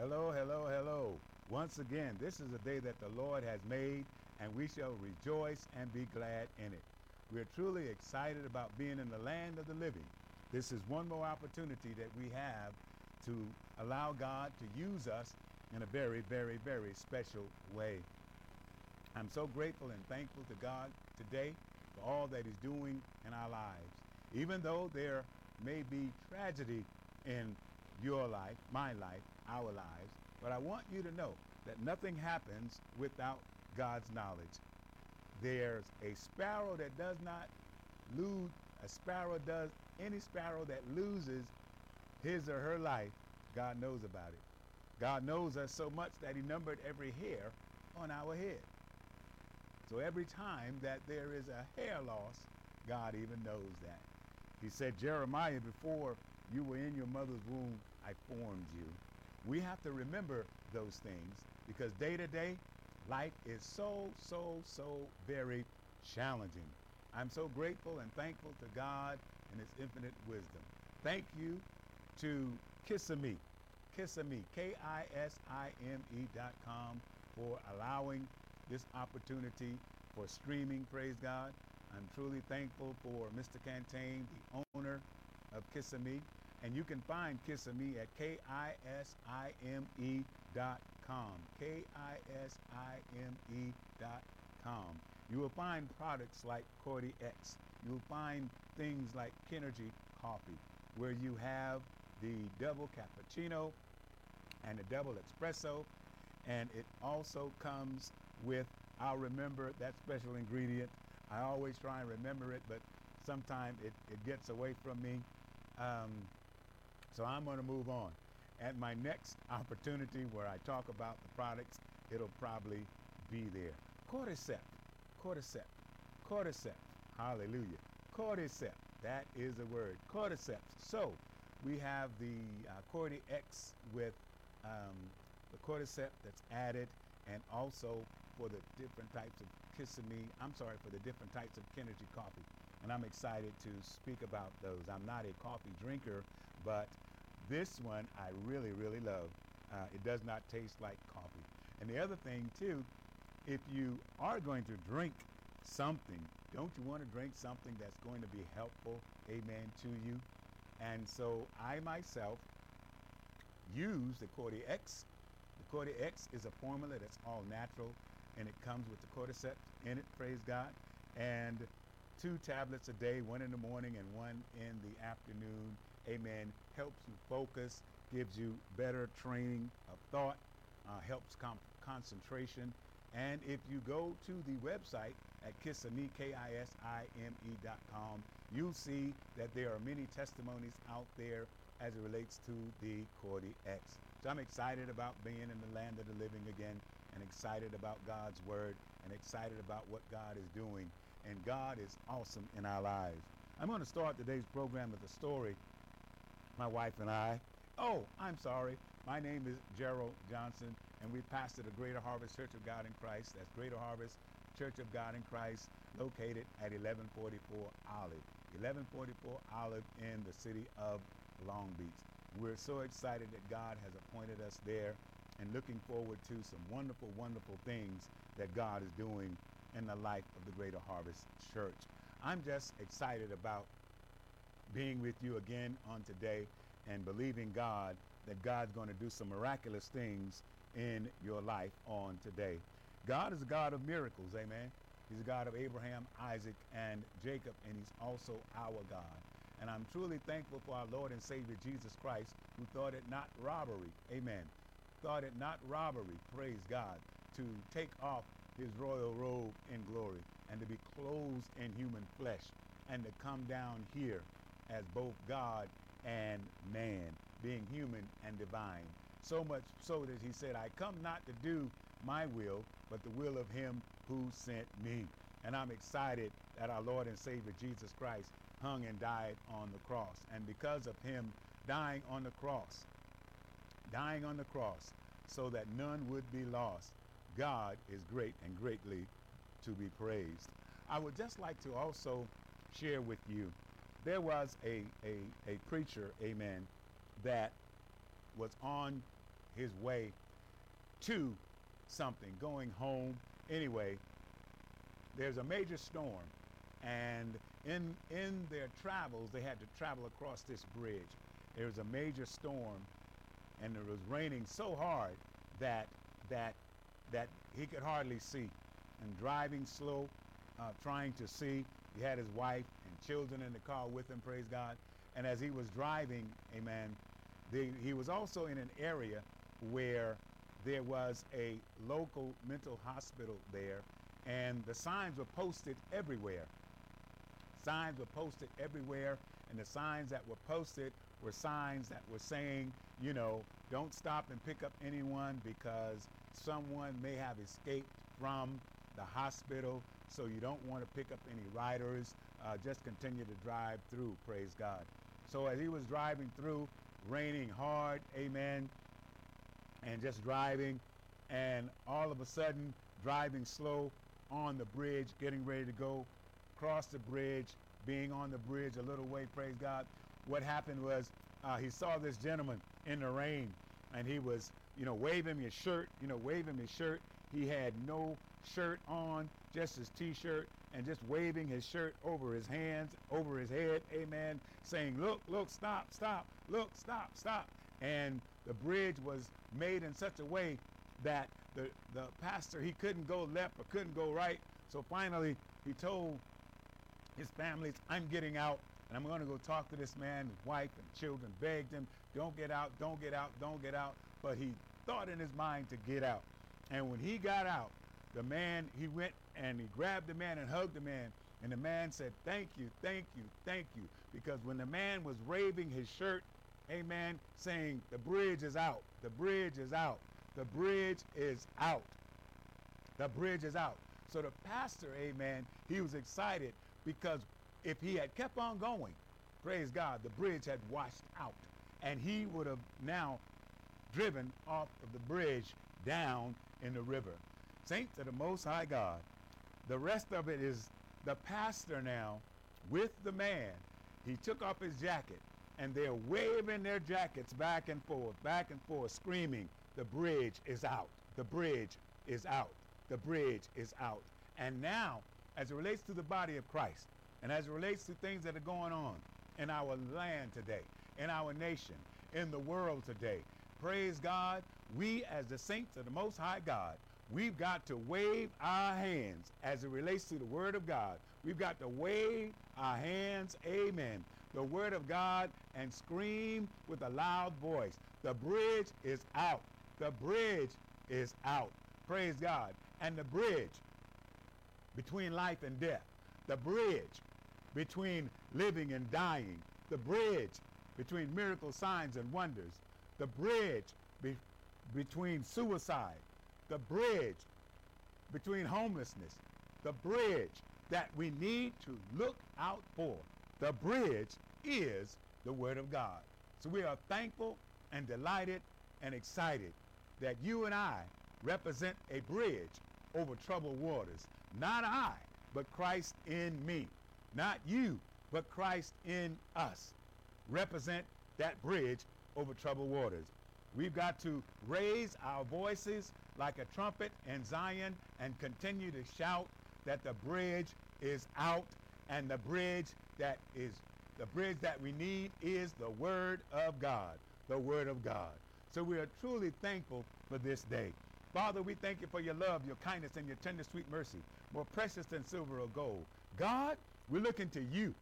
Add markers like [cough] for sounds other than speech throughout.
Hello, hello, hello. Once again, this is a day that the Lord has made, and we shall rejoice and be glad in it. We're truly excited about being in the land of the living. This is one more opportunity that we have to allow God to use us in a very, very, very special way. I'm so grateful and thankful to God today for all that He's doing in our lives. Even though there may be tragedy in your life, my life, our lives, but I want you to know that nothing happens without God's knowledge. There's a sparrow that does not lose, a sparrow does, any sparrow that loses his or her life, God knows about it. God knows us so much that he numbered every hair on our head. So every time that there is a hair loss, God even knows that. He said, Jeremiah, before you were in your mother's womb, I formed you. We have to remember those things because day to day, life is so, so, so very challenging. I'm so grateful and thankful to God and His infinite wisdom. Thank you to Kisime, Kisime, K-I-S-I-M-E dot com for allowing this opportunity for streaming, praise God. I'm truly thankful for Mr. Cantain, the owner of Kisime. And you can find Kisime at K-I-S-I-M-E dot com. K-I-S-I-M-E dot com. You will find products like Cordy X. You'll find things like Kinergy Coffee, where you have the double cappuccino and the double espresso. And it also comes with, I'll remember that special ingredient. I always try and remember it, but sometimes it, it gets away from me. Um, so I'm going to move on. At my next opportunity where I talk about the products, it'll probably be there. Cordyceps, cordyceps, cordyceps. Hallelujah. Cordyceps. That is a word. Cordyceps. So we have the uh, Cordy X with um, the cordyceps that's added, and also for the different types of Kisime. I'm sorry for the different types of Kinergy coffee, and I'm excited to speak about those. I'm not a coffee drinker, but this one I really, really love. Uh, it does not taste like coffee. And the other thing too, if you are going to drink something, don't you want to drink something that's going to be helpful, amen, to you? And so I myself use the Cordy X. The Cordy X is a formula that's all natural and it comes with the cordyceps in it, praise God. And two tablets a day, one in the morning and one in the afternoon. Amen. Helps you focus, gives you better training of thought, uh, helps concentration. And if you go to the website at Kisime, K-I-S-I-M-E dot com, you'll see that there are many testimonies out there as it relates to the Cordy X. So I'm excited about being in the land of the living again and excited about God's word and excited about what God is doing. And God is awesome in our lives. I'm going to start today's program with a story. My wife and I. Oh, I'm sorry. My name is Gerald Johnson, and we pastor the Greater Harvest Church of God in Christ. That's Greater Harvest Church of God in Christ, located at 1144 Olive. 1144 Olive in the city of Long Beach. We're so excited that God has appointed us there and looking forward to some wonderful, wonderful things that God is doing in the life of the Greater Harvest Church. I'm just excited about being with you again on today and believing God that God's going to do some miraculous things in your life on today. God is a God of miracles, amen. He's a God of Abraham, Isaac, and Jacob, and He's also our God. And I'm truly thankful for our Lord and Savior Jesus Christ, who thought it not robbery, amen, thought it not robbery, praise God, to take off his royal robe in glory and to be clothed in human flesh and to come down here as both God and man, being human and divine. So much so that he said, I come not to do my will, but the will of him who sent me. And I'm excited that our Lord and Savior Jesus Christ hung and died on the cross. And because of him dying on the cross, dying on the cross so that none would be lost, God is great and greatly to be praised. I would just like to also share with you there was a, a, a preacher, amen, that was on his way to something, going home. Anyway, there's a major storm, and in in their travels, they had to travel across this bridge. There was a major storm, and it was raining so hard that that that he could hardly see, and driving slow, uh, trying to see. He had his wife children in the car with him. Praise God. And as he was driving, Amen, the, he was also in an area where there was a local mental hospital there, and the signs were posted everywhere. Signs were posted everywhere, and the signs that were posted were signs that were saying, you know, don't stop and pick up anyone because someone may have escaped from the hospital, so you don't want to pick up any riders. Uh, just continue to drive through, praise God. So as he was driving through, raining hard, amen, and just driving, and all of a sudden, driving slow on the bridge, getting ready to go across the bridge, being on the bridge a little way, praise God. What happened was uh, he saw this gentleman in the rain, and he was, you know, waving his shirt, you know, waving his shirt. He had no shirt on, just his t-shirt, and just waving his shirt over his hands, over his head, amen, saying, look, look, stop, stop, look, stop, stop. And the bridge was made in such a way that the, the pastor, he couldn't go left or couldn't go right. So finally, he told his families, I'm getting out and I'm going to go talk to this man, his wife and children, begged him, don't get out, don't get out, don't get out. But he thought in his mind to get out. And when he got out, the man, he went and he grabbed the man and hugged the man. And the man said, Thank you, thank you, thank you. Because when the man was raving his shirt, amen, saying, The bridge is out, the bridge is out, the bridge is out, the bridge is out. So the pastor, amen, he was excited because if he had kept on going, praise God, the bridge had washed out. And he would have now driven off of the bridge down in the river. Saints of the Most High God, the rest of it is the pastor now with the man. He took off his jacket and they're waving their jackets back and forth, back and forth, screaming, The bridge is out. The bridge is out. The bridge is out. And now, as it relates to the body of Christ, and as it relates to things that are going on in our land today, in our nation, in the world today, praise God, we as the saints of the Most High God, we've got to wave our hands as it relates to the Word of God. We've got to wave our hands, amen, the Word of God, and scream with a loud voice. The bridge is out. The bridge is out. Praise God. And the bridge between life and death, the bridge between living and dying, the bridge between miracle signs and wonders, the bridge be- between suicide, the bridge between homelessness, the bridge that we need to look out for. The bridge is the Word of God. So we are thankful and delighted and excited that you and I represent a bridge over troubled waters. Not I, but Christ in me. Not you, but Christ in us. Represent that bridge over troubled waters. We've got to raise our voices like a trumpet in Zion and continue to shout that the bridge is out and the bridge that is the bridge that we need is the word of God, the word of God. So we are truly thankful for this day. Father, we thank you for your love, your kindness, and your tender, sweet mercy, more precious than silver or gold. God, we're looking to you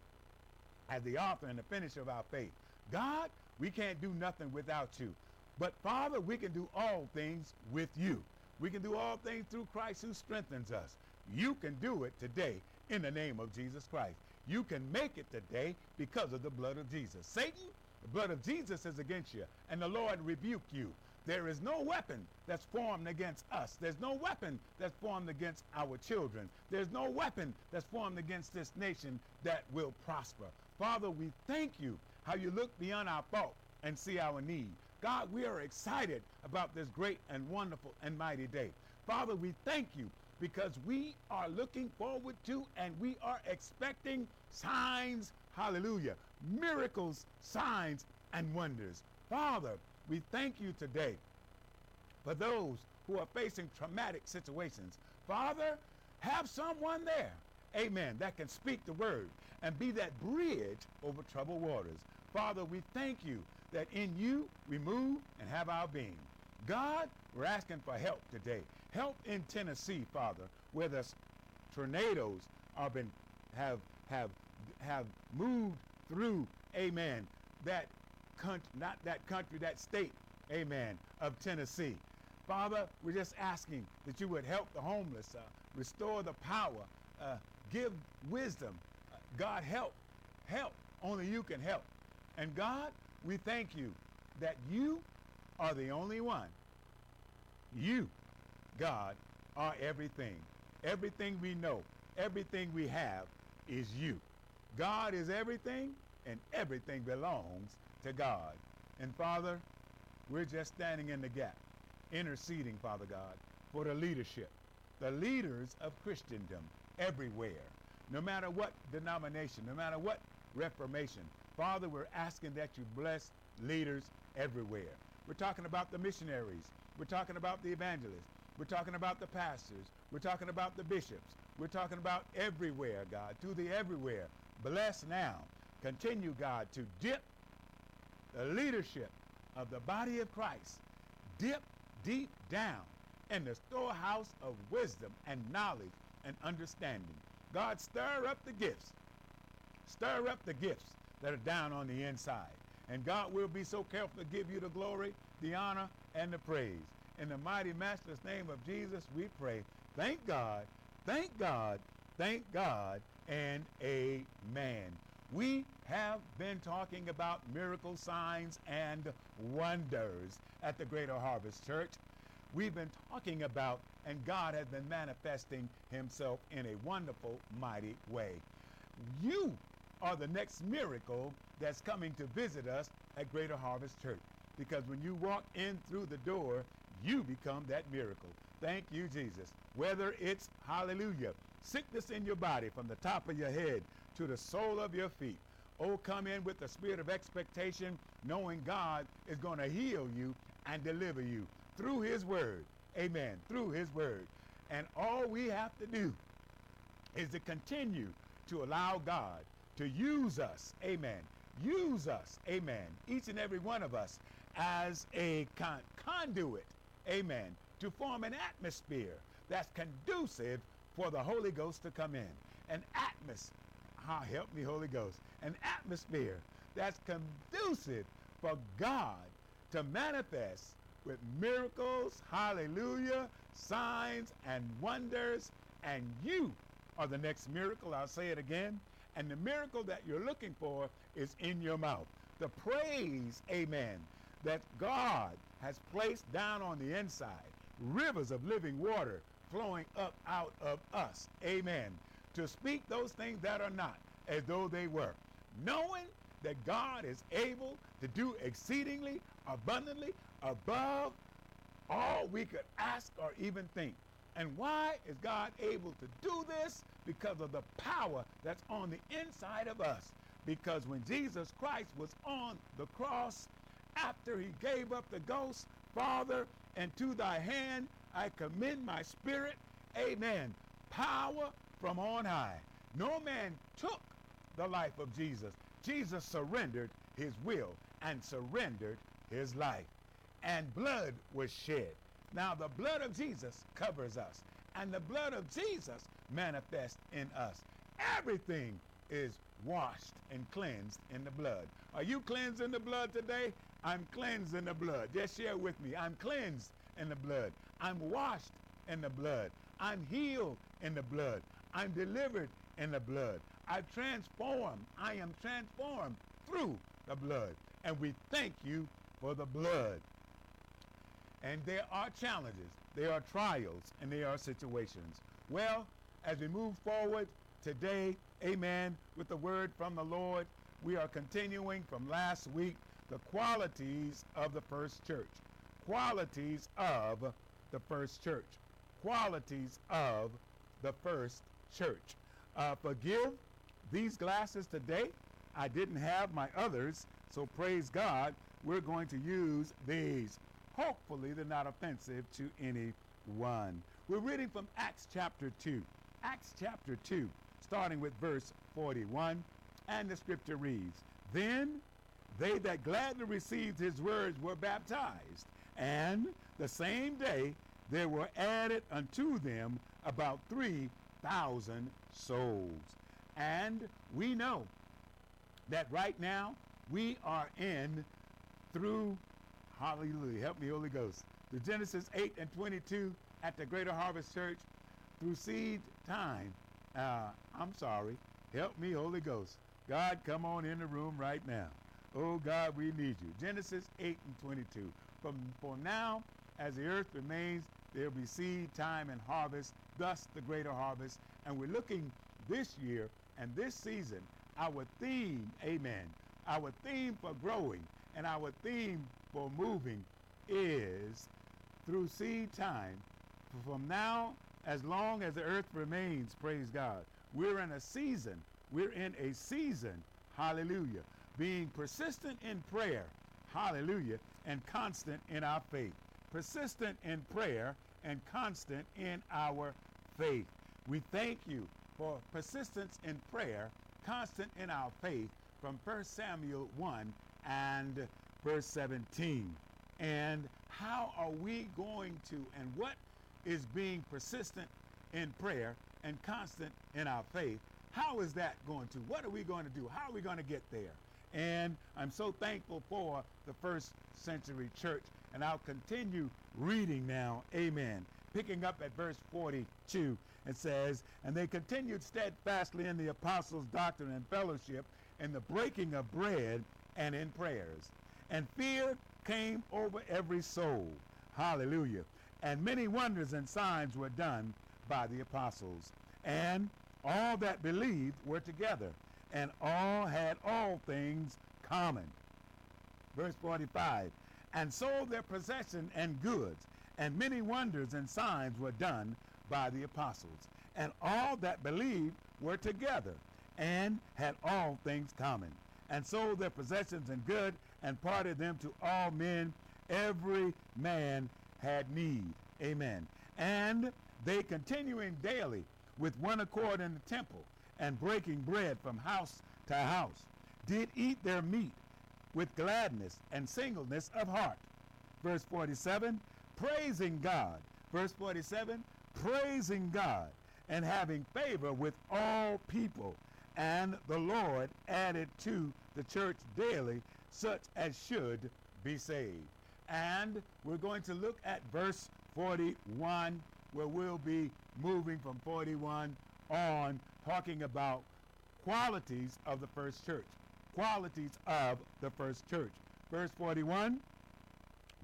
as the author and the finisher of our faith. God, we can't do nothing without you. But Father, we can do all things with you. We can do all things through Christ who strengthens us. You can do it today in the name of Jesus Christ. You can make it today because of the blood of Jesus. Satan, the blood of Jesus is against you, and the Lord rebuke you. There is no weapon that's formed against us. There's no weapon that's formed against our children. There's no weapon that's formed against this nation that will prosper. Father, we thank you how you look beyond our fault and see our need. God, we are excited about this great and wonderful and mighty day. Father, we thank you because we are looking forward to and we are expecting signs, hallelujah, miracles, signs, and wonders. Father, we thank you today for those who are facing traumatic situations. Father, have someone there, amen, that can speak the word and be that bridge over troubled waters. Father, we thank you that in you we move and have our being. God, we're asking for help today. Help in Tennessee, Father, where the tornadoes been have have have moved through, amen, that country, not that country, that state, amen, of Tennessee. Father, we're just asking that you would help the homeless, uh, restore the power, uh, give wisdom. Uh, God, help, help. Only you can help. And God, we thank you that you are the only one. You, God, are everything. Everything we know, everything we have is you. God is everything, and everything belongs to God. And Father, we're just standing in the gap, interceding, Father God, for the leadership, the leaders of Christendom everywhere, no matter what denomination, no matter what reformation. Father, we're asking that you bless leaders everywhere. We're talking about the missionaries. We're talking about the evangelists. We're talking about the pastors. We're talking about the bishops. We're talking about everywhere, God, to the everywhere. Bless now. Continue, God, to dip the leadership of the body of Christ, dip deep down in the storehouse of wisdom and knowledge and understanding. God, stir up the gifts. Stir up the gifts that are down on the inside. And God will be so careful to give you the glory, the honor, and the praise. In the mighty, matchless name of Jesus, we pray. Thank God, thank God, thank God, and amen. We have been talking about miracle signs and wonders at the Greater Harvest Church. We've been talking about, and God has been manifesting himself in a wonderful, mighty way. You are the next miracle that's coming to visit us at Greater Harvest Church. Because when you walk in through the door, you become that miracle. Thank you, Jesus. Whether it's, hallelujah, sickness in your body from the top of your head to the sole of your feet. Oh, come in with the spirit of expectation, knowing God is going to heal you and deliver you through His Word. Amen. Through His Word. And all we have to do is to continue to allow God to use us. Amen. Use us. Amen. Each and every one of us as a con- conduit. Amen. To form an atmosphere that's conducive for the Holy Ghost to come in. An atmosphere, ah, help me, Holy Ghost, an atmosphere that's conducive for God to manifest with miracles, hallelujah, signs and wonders, and you are the next miracle. I'll say it again. And the miracle that you're looking for is in your mouth. The praise, amen, that God has placed down on the inside, rivers of living water flowing up out of us. Amen. To speak those things that are not as though they were, knowing that God is able to do exceedingly abundantly above all we could ask or even think. And why is God able to do this? Because of the power that's on the inside of us. Because when Jesus Christ was on the cross, after he gave up the ghost, Father, and to thy hand I commend my spirit. Amen. Power from on high. No man took the life of Jesus. Jesus surrendered his will and surrendered his life. And blood was shed. Now, the blood of Jesus covers us, and the blood of Jesus manifests in us. Everything is washed and cleansed in the blood. Are you cleansed in the blood today? I'm cleansed in the blood. Just share with me. I'm cleansed in the blood. I'm washed in the blood. I'm healed in the blood. I'm delivered in the blood. I transform. I am transformed through the blood. And we thank you for the blood. And there are challenges, there are trials, and there are situations. Well, as we move forward today, amen, with the word from the Lord, we are continuing from last week the qualities of the first church qualities of the first church. Qualities of the first church. Uh, forgive these glasses today. I didn't have my others, so praise God, we're going to use these. Hopefully they're not offensive to anyone. We're reading from Acts chapter 2. Acts chapter 2, starting with verse 41, and the scripture reads, Then they that gladly received his words were baptized, and the same day there were added unto them about 3,000 souls. And we know that right now we are in through, hallelujah, help me, Holy Ghost, the Genesis 8 and 22 at the Greater Harvest Church through seed time. Uh, I'm sorry. Help me, Holy Ghost. God, come on in the room right now. Oh, God, we need you. Genesis 8 and 22. From for now, as the earth remains, there'll be seed time and harvest, thus the greater harvest. And we're looking this year and this season, our theme, amen, our theme for growing and our theme for moving is through seed time. From now, as long as the earth remains, praise God, we're in a season, we're in a season, hallelujah, being persistent in prayer, hallelujah, and constant in our faith. Persistent in prayer and constant in our faith. We thank you for persistence in prayer, constant in our faith, from 1 Samuel 1 and verse 17. And how are we going to, and what is being persistent in prayer and constant in our faith? How is that going to? What are we going to do? How are we going to get there? And I'm so thankful for the first century church. And I'll continue reading now. Amen. Picking up at verse 42, it says, And they continued steadfastly in the apostles' doctrine and fellowship, in the breaking of bread, and in prayers. And fear came over every soul. Hallelujah. And many wonders and signs were done by the apostles. And all that believed were together and all had all things common. Verse 45 And sold their possession and goods, and many wonders and signs were done by the apostles. And all that believed were together, and had all things common, and sold their possessions and good, and parted them to all men. Every man had need. Amen. And they continuing daily with one accord in the temple and breaking bread from house to house, did eat their meat with gladness and singleness of heart. Verse 47, praising God. Verse 47, praising God and having favor with all people. And the Lord added to the church daily such as should be saved. And we're going to look at verse 41, where we'll be moving from 41 on talking about qualities of the first church. Qualities of the first church. Verse 41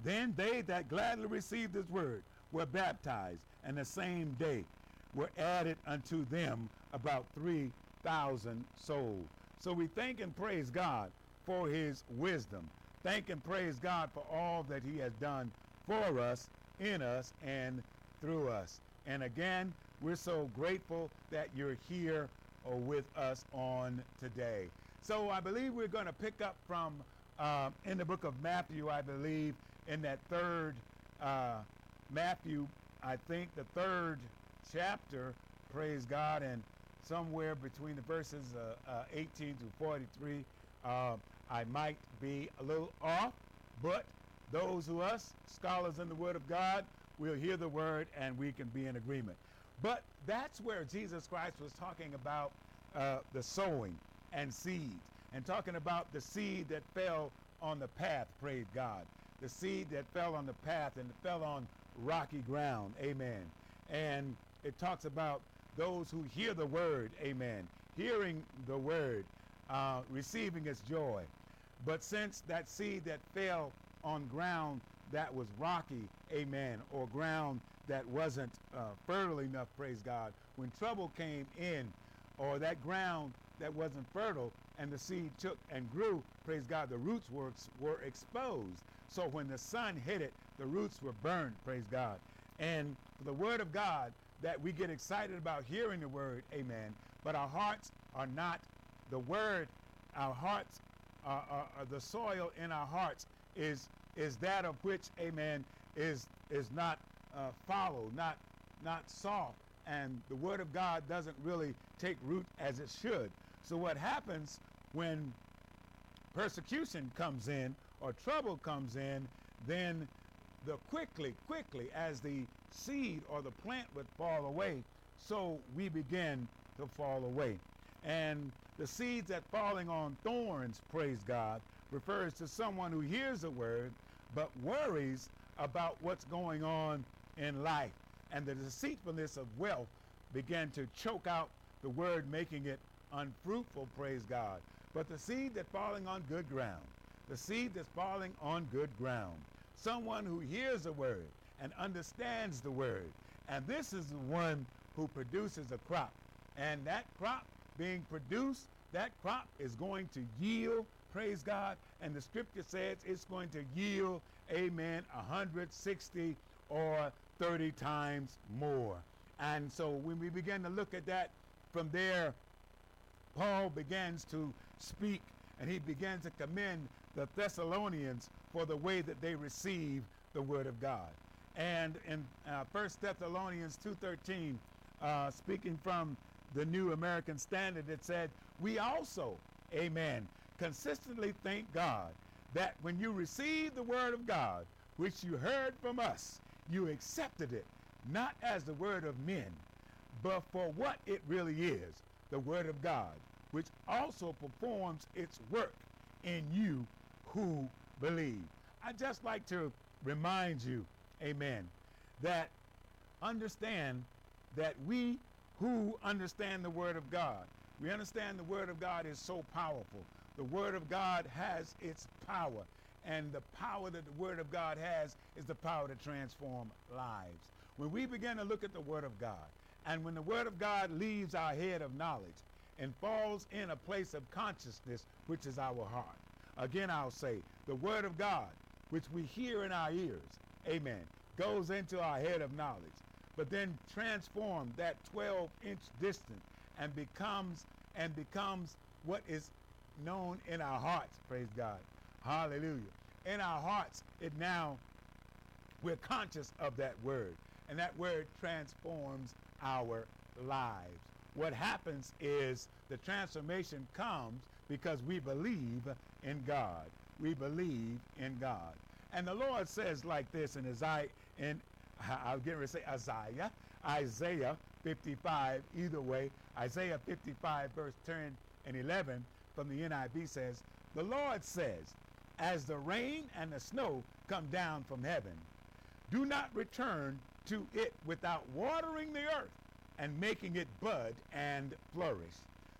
Then they that gladly received his word were baptized, and the same day were added unto them about 3,000 souls. So we thank and praise God for his wisdom. Thank and praise God for all that he has done for us, in us, and through us. And again, we're so grateful that you're here uh, with us on today. So I believe we're going to pick up from uh, in the book of Matthew, I believe, in that third uh, Matthew, I think the third chapter, praise God, and somewhere between the verses uh, uh, 18 to 43, uh, I might be a little off, but those who us, scholars in the Word of God, will hear the Word and we can be in agreement. But that's where Jesus Christ was talking about uh, the sowing and seed, and talking about the seed that fell on the path, praise God. The seed that fell on the path and fell on rocky ground, amen. And it talks about those who hear the word, amen, hearing the word, uh, receiving its joy. But since that seed that fell on ground that was rocky, amen, or ground that wasn't uh, fertile enough, praise God, when trouble came in, or that ground that wasn't fertile and the seed took and grew, praise God, the roots were, were exposed. So when the sun hit it, the roots were burned, praise God. And the word of God, that we get excited about hearing the word, amen, but our hearts are not the word, our hearts are, are, are the soil in our hearts is is that of which, amen, is is not uh, followed, not not soft, and the word of God doesn't really take root as it should. So what happens when persecution comes in or trouble comes in, then the quickly, quickly as the seed or the plant would fall away, so we begin to fall away. And the seeds that falling on thorns, praise God, refers to someone who hears the word but worries about what's going on in life. And the deceitfulness of wealth began to choke out the word, making it unfruitful, praise God. But the seed that's falling on good ground, the seed that's falling on good ground, someone who hears the word and understands the word. And this is the one who produces a crop. And that crop being produced, that crop is going to yield, praise God. And the scripture says it's going to yield, amen, 160 or 30 times more. And so when we begin to look at that from there, Paul begins to speak and he begins to commend the Thessalonians for the way that they receive the word of God. And in uh, 1 Thessalonians 2.13, uh, speaking from the New American Standard, it said, we also, amen, consistently thank God that when you received the word of God, which you heard from us, you accepted it, not as the word of men, but for what it really is, the word of God, which also performs its work in you who believe. I just like to remind you, amen, that understand that we who understand the word of God, we understand the word of God is so powerful. The word of God has its power. And the power that the word of God has is the power to transform lives. When we begin to look at the word of God, and when the word of God leaves our head of knowledge and falls in a place of consciousness, which is our heart. Again, I'll say, the word of God, which we hear in our ears, amen, goes into our head of knowledge, but then transform that 12 inch distance and becomes and becomes what is known in our hearts, praise God. Hallelujah. In our hearts, it now we're conscious of that word. And that word transforms our lives. What happens is the transformation comes because we believe in God. We believe in God. And the Lord says like this in Isaiah, in [laughs] I'll get ready to say Isaiah, Isaiah 55, either way, Isaiah 55, verse 10 and 11 from the NIV says, The Lord says, As the rain and the snow come down from heaven, do not return to it without watering the earth and making it bud and flourish,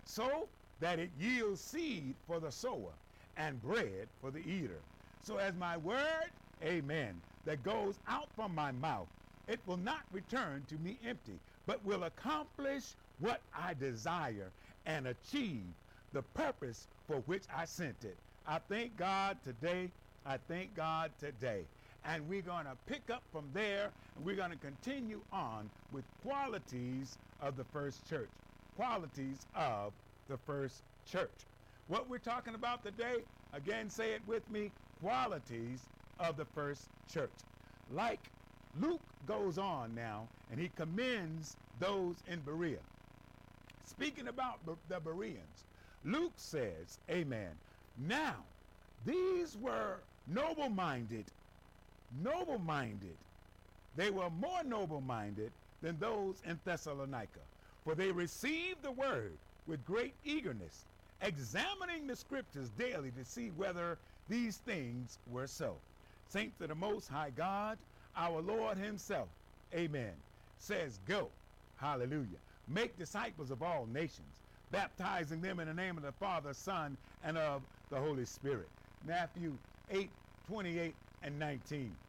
so that it yields seed for the sower and bread for the eater. So as my word, amen, that goes out from my mouth, it will not return to me empty, but will accomplish what I desire and achieve the purpose for which I sent it. I thank God today. I thank God today. And we're going to pick up from there and we're going to continue on with qualities of the first church. Qualities of the first church. What we're talking about today, again, say it with me qualities of the first church. Like Luke goes on now and he commends those in Berea. Speaking about the Bereans, Luke says, Amen. Now, these were noble minded, noble minded. They were more noble minded than those in Thessalonica, for they received the word with great eagerness, examining the scriptures daily to see whether these things were so. Saints of the Most High God, our Lord Himself, amen, says, Go, hallelujah, make disciples of all nations baptizing them in the name of the Father, Son, and of the Holy Spirit. Matthew 8, 28 and 19.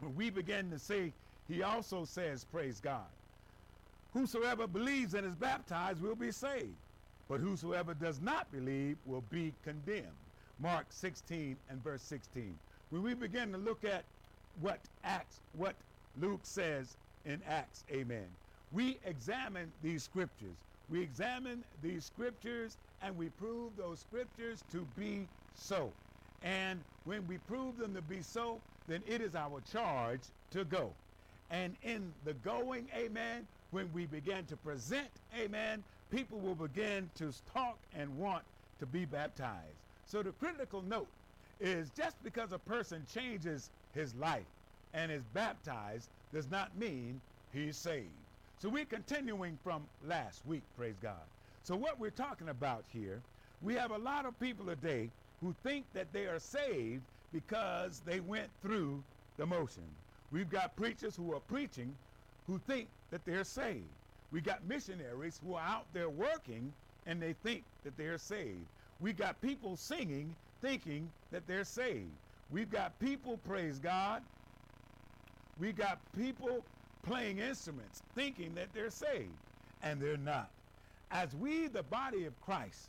When we begin to say, he also says, praise God, whosoever believes and is baptized will be saved, but whosoever does not believe will be condemned. Mark 16 and verse 16. When we begin to look at what Acts, what Luke says in Acts, amen, we examine these scriptures we examine these scriptures and we prove those scriptures to be so. And when we prove them to be so, then it is our charge to go. And in the going, amen, when we begin to present, amen, people will begin to talk and want to be baptized. So the critical note is just because a person changes his life and is baptized does not mean he's saved. So we're continuing from last week, praise God. So what we're talking about here, we have a lot of people today who think that they are saved because they went through the motion. We've got preachers who are preaching who think that they're saved. We got missionaries who are out there working and they think that they're saved. We got people singing thinking that they're saved. We've got people, praise God, We've got people playing instruments thinking that they're saved, and they're not. As we, the body of Christ,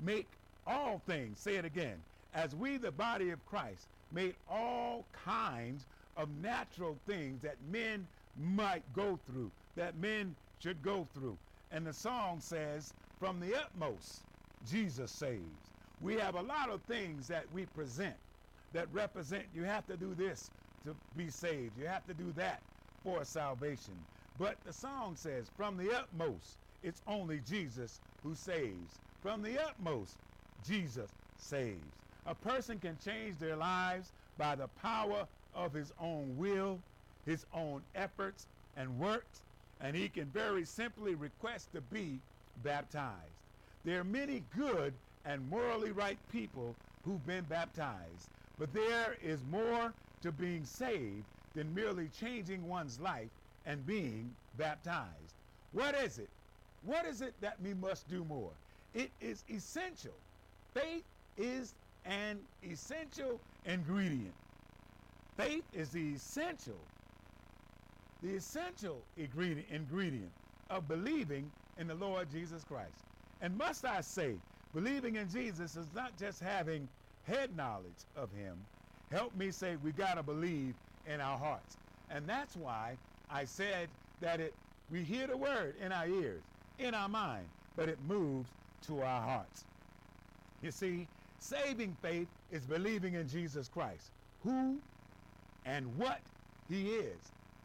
make all things, say it again, as we, the body of Christ, made all kinds of natural things that men might go through, that men should go through. And the song says, From the utmost, Jesus saves. We have a lot of things that we present that represent you have to do this to be saved, you have to do that for salvation. But the song says, From the utmost, it's only Jesus who saves. From the utmost, Jesus saves. A person can change their lives by the power of his own will, his own efforts and works, and he can very simply request to be baptized. There are many good and morally right people who've been baptized, but there is more to being saved than merely changing one's life and being baptized. What is it? What is it that we must do more? It is essential. Faith is an essential ingredient. Faith is the essential, the essential ingredient, ingredient of believing in the Lord Jesus Christ. And must I say, believing in Jesus is not just having head knowledge of him. Help me say we got to believe in our hearts. And that's why I said that it we hear the word in our ears, in our mind, but it moves to our hearts. You see, saving faith is believing in Jesus Christ, who and what he is,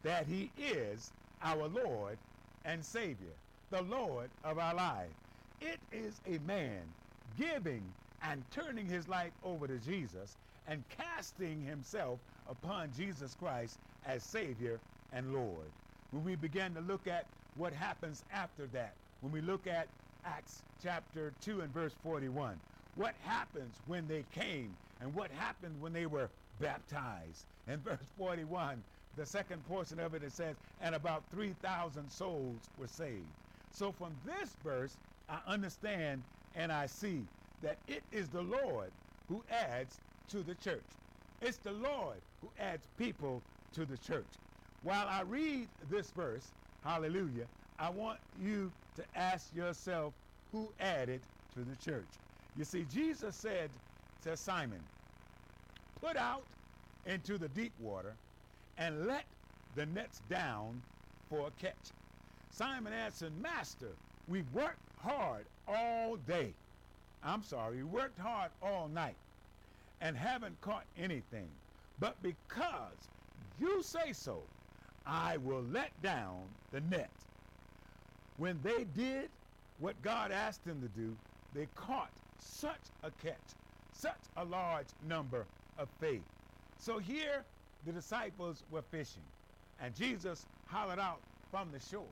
that he is our Lord and Savior, the Lord of our life. It is a man giving and turning his life over to Jesus and casting himself upon Jesus Christ as Savior and Lord. When we begin to look at what happens after that, when we look at Acts chapter 2 and verse 41, what happens when they came and what happened when they were baptized. In verse 41, the second portion of it, it says, and about 3,000 souls were saved. So from this verse, I understand and I see that it is the Lord who adds to the church. It's the Lord who adds people to the church. While I read this verse, hallelujah, I want you to ask yourself who added to the church. You see, Jesus said to Simon, Put out into the deep water and let the nets down for a catch. Simon answered, Master, we've worked hard all day. I'm sorry, worked hard all night and haven't caught anything. But because you say so, I will let down the net. When they did what God asked them to do, they caught such a catch, such a large number of faith. So here the disciples were fishing, and Jesus hollered out from the shore,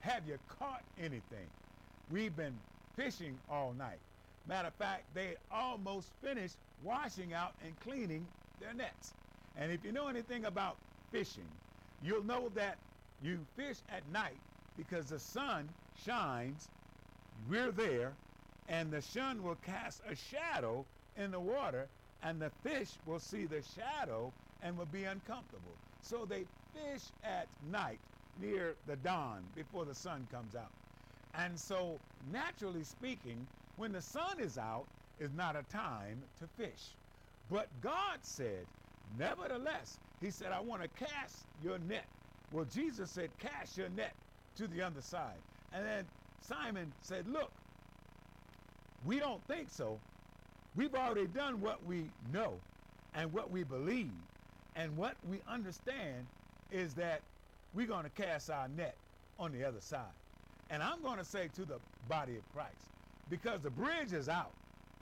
Have you caught anything? We've been fishing all night. Matter of fact, they had almost finished washing out and cleaning their nets. And if you know anything about fishing, you'll know that you fish at night because the sun shines, we're there, and the sun will cast a shadow in the water, and the fish will see the shadow and will be uncomfortable. So they fish at night near the dawn before the sun comes out. And so, naturally speaking, when the sun is out, is not a time to fish. But God said, nevertheless, He said, I want to cast your net. Well, Jesus said, cast your net to the other side. And then Simon said, Look, we don't think so, We've already done what we know and what we believe. And what we understand is that we're going to cast our net on the other side. And I'm going to say to the body of Christ, because the bridge is out,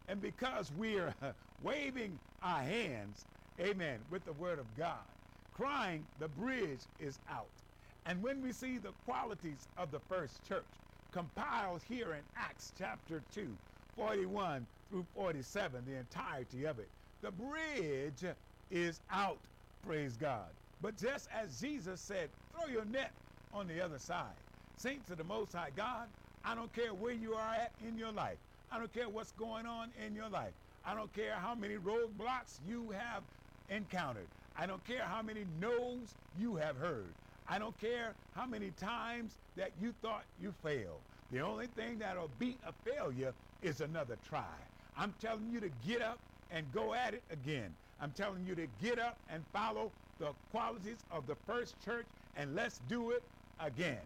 and because we're [laughs] waving our hands, amen, with the word of God, crying, the bridge is out. And when we see the qualities of the first church compiled here in Acts chapter 2, 41 through 47, the entirety of it, the bridge is out, praise God. But just as Jesus said, throw your net on the other side. Saints of the Most High God, I don't care where you are at in your life. I don't care what's going on in your life. I don't care how many roadblocks you have encountered. I don't care how many no's you have heard. I don't care how many times that you thought you failed. The only thing that'll beat a failure is another try. I'm telling you to get up and go at it again. I'm telling you to get up and follow the qualities of the first church and let's do it again.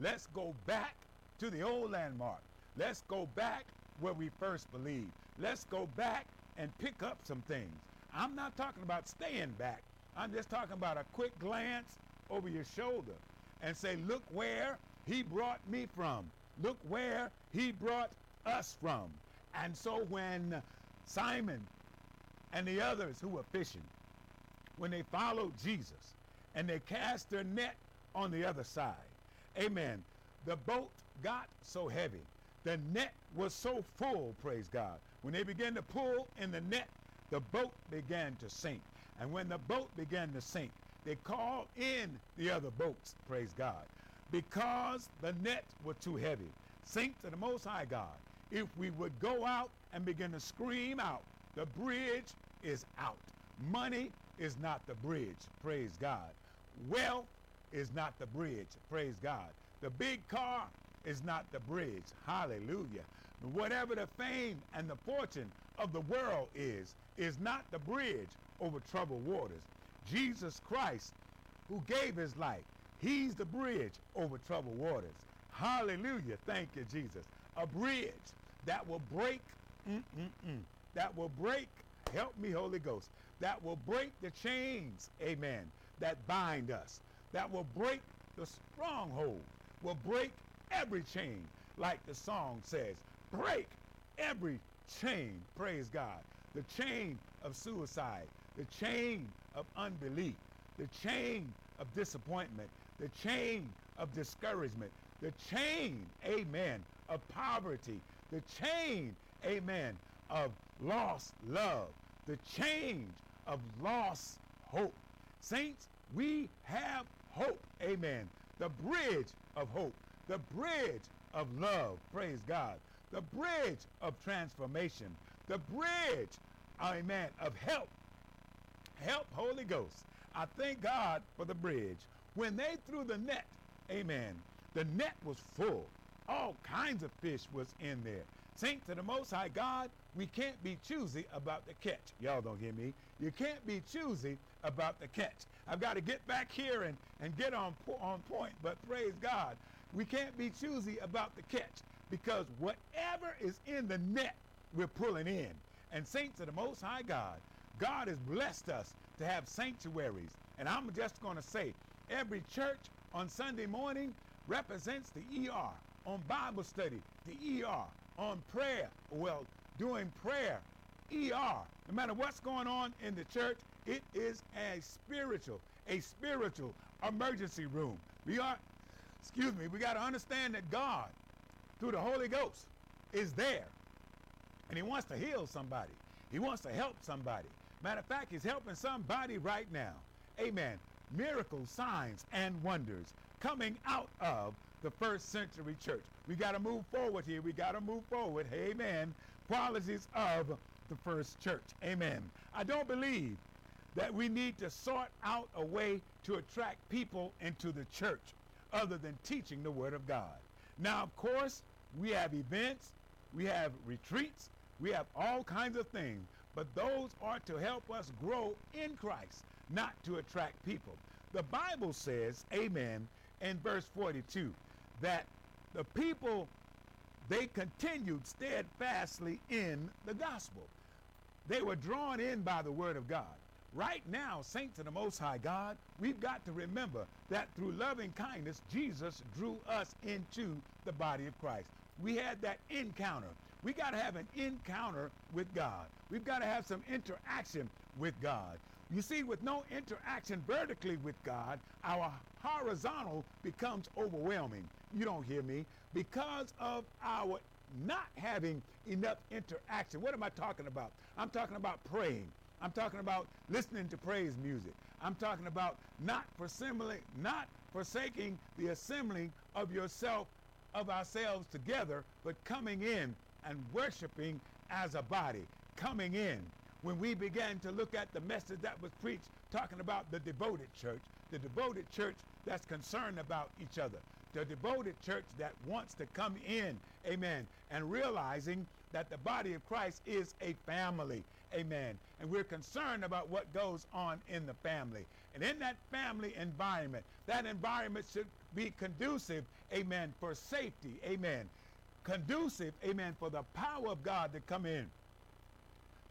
Let's go back to the old landmark. Let's go back where we first believed. Let's go back and pick up some things. I'm not talking about staying back. I'm just talking about a quick glance over your shoulder and say, look where he brought me from. Look where he brought us from. And so when Simon and the others who were fishing, when they followed Jesus and they cast their net on the other side, amen, the boat got so heavy. The net was so full, praise God. When they began to pull in the net, the boat began to sink. And when the boat began to sink, they called in the other boats, praise God, because the nets were too heavy. Saints to the Most High God, if we would go out and begin to scream out, the bridge is out. Money is not the bridge, praise God. Wealth is not the bridge, praise God. The big car is not the bridge, hallelujah. Whatever the fame and the fortune of the world is, is not the bridge over troubled waters. Jesus Christ, who gave his life, he's the bridge over troubled waters. Hallelujah. Thank you, Jesus. A bridge that will break, mm-mm-mm, that will break, help me, Holy Ghost, that will break the chains, amen, that bind us, that will break the stronghold, will break every chain, like the song says. Break every chain, praise God. The chain of suicide, the chain of unbelief, the chain of disappointment, the chain of discouragement, the chain, amen, of poverty, the chain, amen, of lost love, the chain of lost hope. Saints, we have hope, amen. The bridge of hope, the bridge of love, praise God, the bridge of transformation, the bridge, amen, of help help, Holy Ghost. I thank God for the bridge. When they threw the net, amen, the net was full. All kinds of fish was in there. Saint to the Most High God, we can't be choosy about the catch. Y'all don't hear me. You can't be choosy about the catch. I've got to get back here and, and get on, on point, but praise God, we can't be choosy about the catch because whatever is in the net, we're pulling in. And saints of the Most High God, God has blessed us to have sanctuaries. And I'm just going to say, every church on Sunday morning represents the ER. On Bible study, the ER. On prayer, well, doing prayer, ER. No matter what's going on in the church, it is a spiritual, a spiritual emergency room. We are, excuse me, we got to understand that God, through the Holy Ghost, is there. And He wants to heal somebody. He wants to help somebody. Matter of fact, he's helping somebody right now. Amen. Miracles, signs, and wonders coming out of the first century church. We got to move forward here. We got to move forward. Amen. Qualities of the first church. Amen. I don't believe that we need to sort out a way to attract people into the church other than teaching the Word of God. Now, of course, we have events, we have retreats, we have all kinds of things but those are to help us grow in Christ, not to attract people. The Bible says, amen, in verse 42, that the people, they continued steadfastly in the gospel. They were drawn in by the word of God. Right now, saints of the Most High God, we've got to remember that through loving kindness, Jesus drew us into the body of Christ. We had that encounter. We got to have an encounter with God. We've got to have some interaction with God. You see, with no interaction vertically with God, our horizontal becomes overwhelming. You don't hear me. Because of our not having enough interaction. What am I talking about? I'm talking about praying. I'm talking about listening to praise music. I'm talking about not forsaking, not forsaking the assembling of yourself, of ourselves together, but coming in and worshiping as a body. Coming in. When we began to look at the message that was preached, talking about the devoted church, the devoted church that's concerned about each other, the devoted church that wants to come in, amen, and realizing that the body of Christ is a family, amen, and we're concerned about what goes on in the family. And in that family environment, that environment should be conducive, amen, for safety, amen, conducive, amen, for the power of God to come in,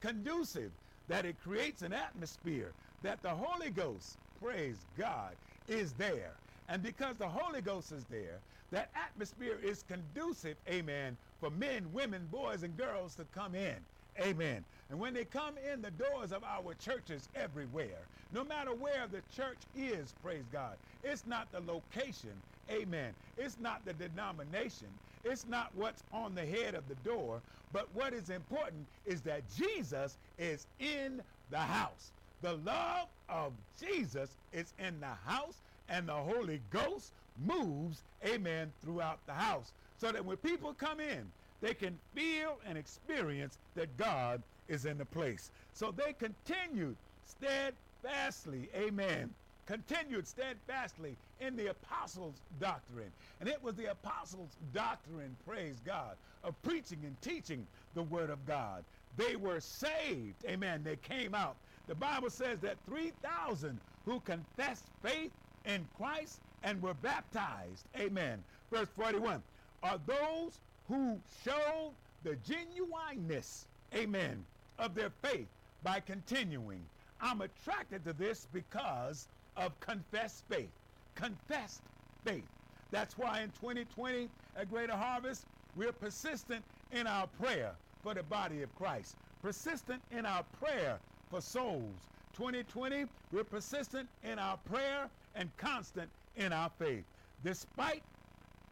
conducive that it creates an atmosphere that the Holy Ghost, praise God, is there and because the Holy Ghost is there, that atmosphere is conducive, amen, for men, women, boys, and girls to come in. Amen. And when they come in the doors of our churches everywhere, no matter where the church is, praise God, it's not the location, amen. It's not the denomination. It's not what's on the head of the door. But what is important is that Jesus is in the house. The love of Jesus is in the house and the Holy Ghost moves, amen, throughout the house. So that when people come in, they can feel and experience that God is in the place. So they continued steadfastly, amen, continued steadfastly in the apostles' doctrine. And it was the apostles' doctrine, praise God, of preaching and teaching the word of God. They were saved, amen. They came out. The Bible says that 3,000 who confessed faith in Christ and were baptized. Amen. Verse 41 are those who showed the genuineness, amen, of their faith by continuing. I'm attracted to this because of confessed faith. Confessed faith. That's why in 2020 at Greater Harvest, we're persistent in our prayer for the body of Christ, persistent in our prayer for souls. 2020, we're persistent in our prayer and constant in our faith. Despite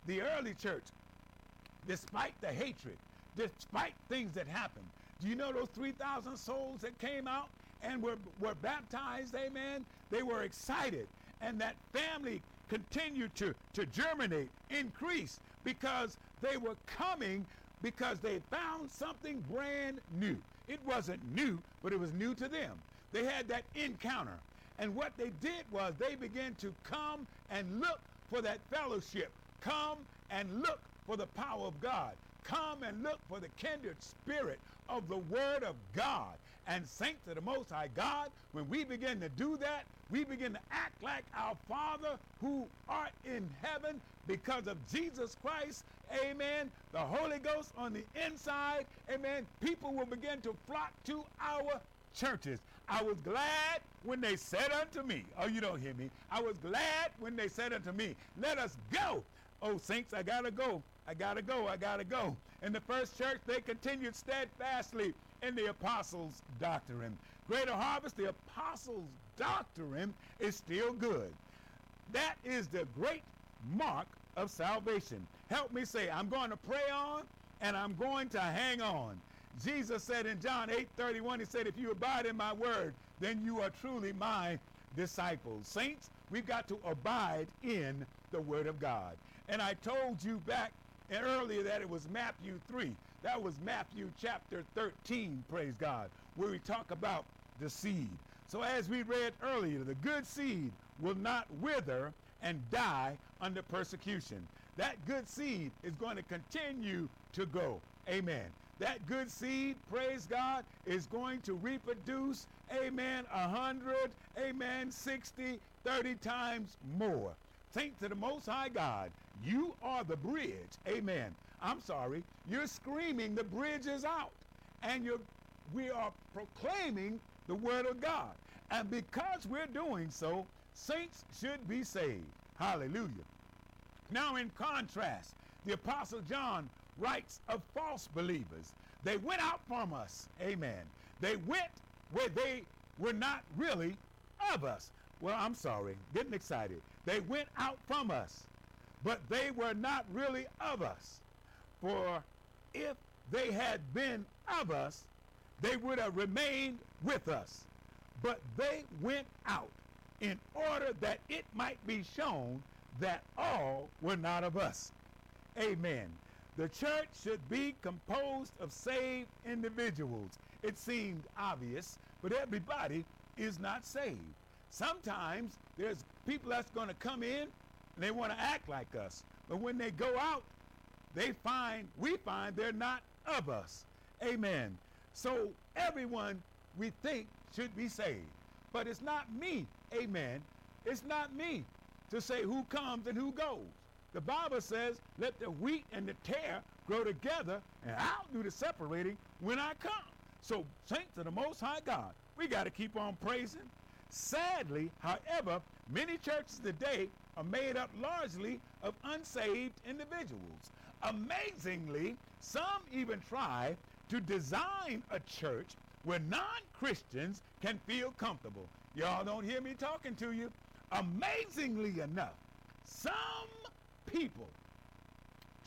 the early church, despite the hatred, despite things that happened. Do you know those 3,000 souls that came out and were, were baptized? Amen. They were excited. And that family continued to, to germinate, increase, because they were coming because they found something brand new. It wasn't new, but it was new to them. They had that encounter. And what they did was they began to come and look for that fellowship. Come and look for the power of God. Come and look for the kindred spirit of the Word of God. And saints of the Most High God, when we begin to do that, we begin to act like our Father who art in heaven because of Jesus Christ. Amen. The Holy Ghost on the inside. Amen. People will begin to flock to our churches. I was glad when they said unto me, oh, you don't hear me. I was glad when they said unto me, let us go. Oh, saints, I got to go. I got to go. I got to go. In the first church, they continued steadfastly in the apostles' doctrine. Greater harvest, the apostles' doctrine is still good. That is the great mark of salvation. Help me say, I'm going to pray on and I'm going to hang on. Jesus said in John 8 31, He said, If you abide in my word, then you are truly my disciples. Saints, we've got to abide in the word of God. And I told you back earlier that it was Matthew 3. That was Matthew chapter 13, praise God, where we talk about the seed. So as we read earlier, the good seed will not wither and die under persecution. That good seed is going to continue to go. Amen that good seed, praise God, is going to reproduce, amen, a hundred, amen, 60, 30 times more. Thank to the Most High God, you are the bridge, amen. I'm sorry, you're screaming the bridge is out, and you're we are proclaiming the word of God. And because we're doing so, saints should be saved. Hallelujah. Now, in contrast, the Apostle John writes of false believers. They went out from us. Amen. They went where they were not really of us. Well, I'm sorry, getting excited. They went out from us, but they were not really of us. For if they had been of us, they would have remained with us. But they went out in order that it might be shown that all were not of us. Amen. The church should be composed of saved individuals. It seemed obvious, but everybody is not saved. Sometimes there's people that's going to come in and they want to act like us. But when they go out, they find, we find they're not of us. Amen. So everyone we think should be saved. But it's not me, amen. It's not me to say who comes and who goes. The Bible says, let the wheat and the tare grow together, and I'll do the separating when I come. So, saints of the Most High God, we got to keep on praising. Sadly, however, many churches today are made up largely of unsaved individuals. Amazingly, some even try to design a church where non-Christians can feel comfortable. Y'all don't hear me talking to you. Amazingly enough, some people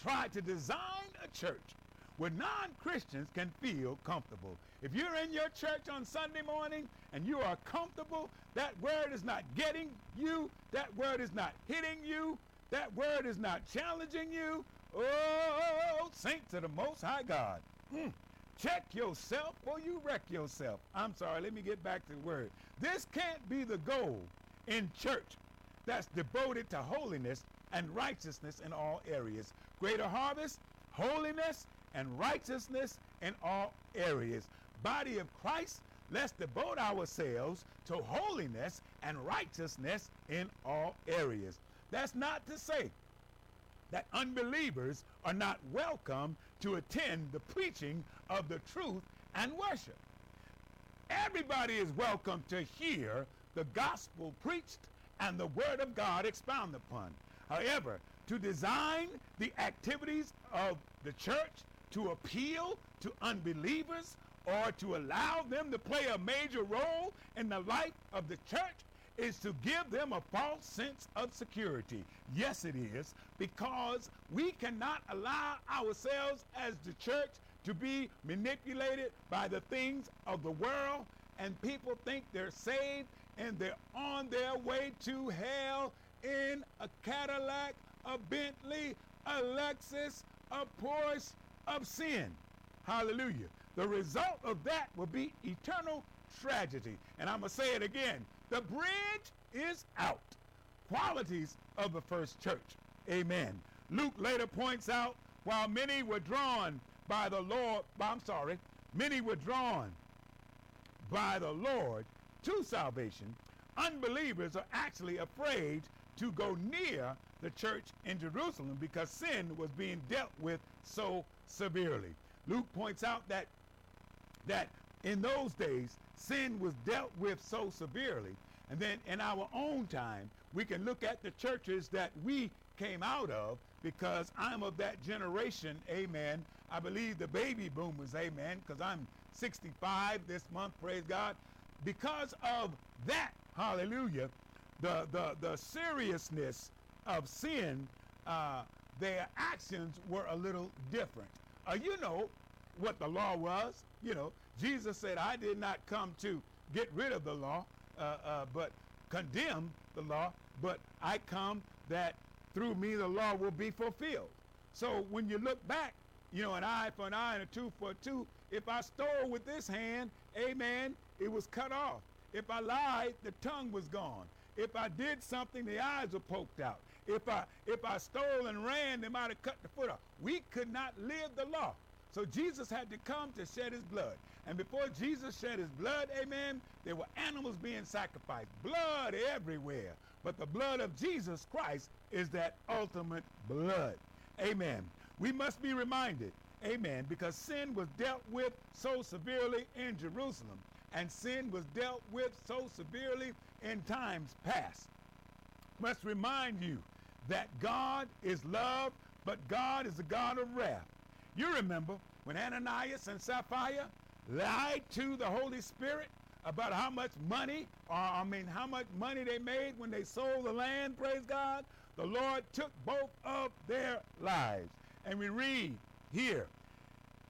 try to design a church where non-Christians can feel comfortable. If you're in your church on Sunday morning and you are comfortable, that word is not getting you, that word is not hitting you, that word is not challenging you. Oh, saints to the Most High God. Mm. Check yourself or you wreck yourself. I'm sorry, let me get back to the word. This can't be the goal in church that's devoted to holiness and righteousness in all areas. Greater harvest, holiness, and righteousness in all areas. Body of Christ, let's devote ourselves to holiness and righteousness in all areas. That's not to say that unbelievers are not welcome to attend the preaching of the truth and worship. Everybody is welcome to hear the gospel preached and the word of God expounded upon. However, to design the activities of the church to appeal to unbelievers or to allow them to play a major role in the life of the church is to give them a false sense of security. Yes, it is, because we cannot allow ourselves as the church to be manipulated by the things of the world, and people think they're saved and they're on their way to hell in a Cadillac, a Bentley, a Lexus, a Porsche of sin. Hallelujah. The result of that will be eternal tragedy. And I'm going to say it again. The bridge is out. Qualities of the first church. Amen. Luke later points out while many were drawn by the Lord, I'm sorry, many were drawn by the Lord to salvation, unbelievers are actually afraid to go near the church in Jerusalem because sin was being dealt with so severely. Luke points out that that in those days sin was dealt with so severely. And then in our own time we can look at the churches that we came out of because I'm of that generation amen. I believe the baby boomers amen because I'm 65 this month praise God. Because of that hallelujah the the the seriousness of sin uh, their actions were a little different. Uh, you know what the law was you know Jesus said I did not come to get rid of the law uh, uh, but condemn the law but I come that through me the law will be fulfilled so when you look back you know an eye for an eye and a tooth for a tooth if I stole with this hand amen it was cut off if I lied the tongue was gone if I did something, the eyes were poked out. If I if I stole and ran, they might have cut the foot off. We could not live the law. So Jesus had to come to shed his blood. And before Jesus shed his blood, amen, there were animals being sacrificed. Blood everywhere. But the blood of Jesus Christ is that ultimate blood. Amen. We must be reminded, Amen. Because sin was dealt with so severely in Jerusalem, and sin was dealt with so severely in times past. Must remind you that God is love, but God is a God of wrath. You remember when Ananias and Sapphira lied to the Holy Spirit about how much money, or I mean, how much money they made when they sold the land, praise God. The Lord took both of their lives. And we read here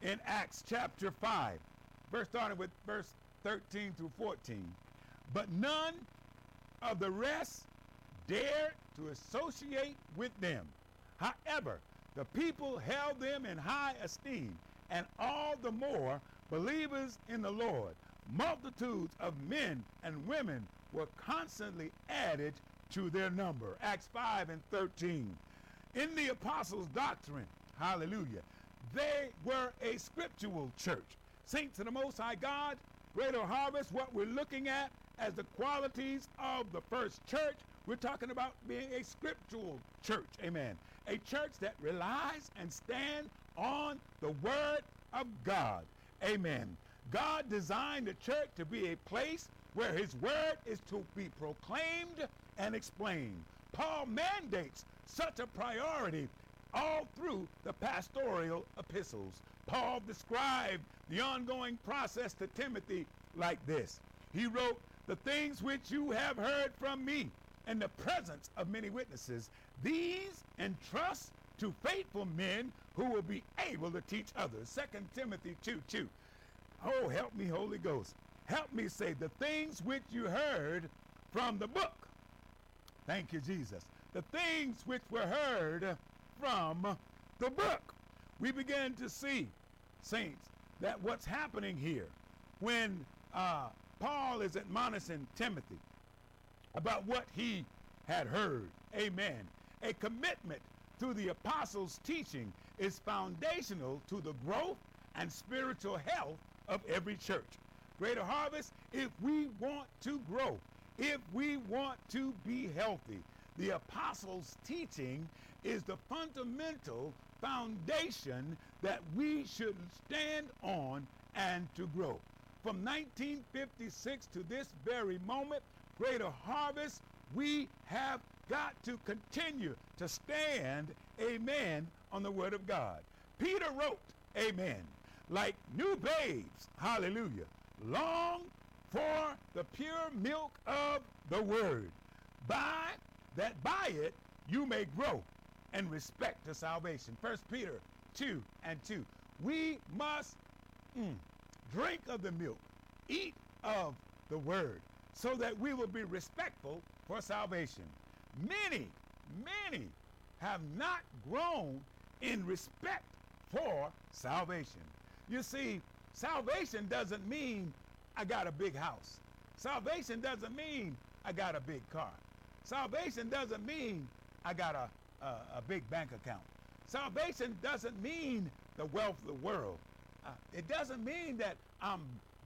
in Acts chapter 5, verse starting with verse 13 through 14. But none of the rest dared to associate with them. However, the people held them in high esteem, and all the more believers in the Lord. Multitudes of men and women were constantly added to their number. Acts 5 and 13. In the apostles' doctrine, hallelujah, they were a scriptural church. Saints of the Most High God, greater harvest, what we're looking at as the qualities of the first church, we're talking about being a scriptural church. Amen. A church that relies and stands on the word of God. Amen. God designed the church to be a place where his word is to be proclaimed and explained. Paul mandates such a priority all through the pastoral epistles. Paul described the ongoing process to Timothy like this. He wrote, The things which you have heard from me in the presence of many witnesses, these entrust to faithful men who will be able to teach others. Second Timothy 2 2. Oh, help me, Holy Ghost. Help me say the things which you heard from the book. Thank you, Jesus. The things which were heard from the book. We begin to see, saints, that what's happening here when uh, Paul is admonishing Timothy about what he had heard. Amen. A commitment to the apostles' teaching is foundational to the growth and spiritual health of every church. Greater Harvest, if we want to grow, if we want to be healthy, the apostles' teaching is the fundamental foundation that we should stand on and to grow. From 1956 to this very moment, Greater Harvest, we have got to continue to stand, amen, on the Word of God. Peter wrote, amen, like new babes, hallelujah, long for the pure milk of the Word, by that by it you may grow and respect to salvation. First Peter 2 and 2. We must mm, drink of the milk, eat of the word, so that we will be respectful for salvation. Many, many have not grown in respect for salvation. You see, salvation doesn't mean I got a big house. Salvation doesn't mean I got a big car. Salvation doesn't mean I got a, a, a big bank account. Salvation doesn't mean the wealth of the world. Uh, it doesn't mean that I'm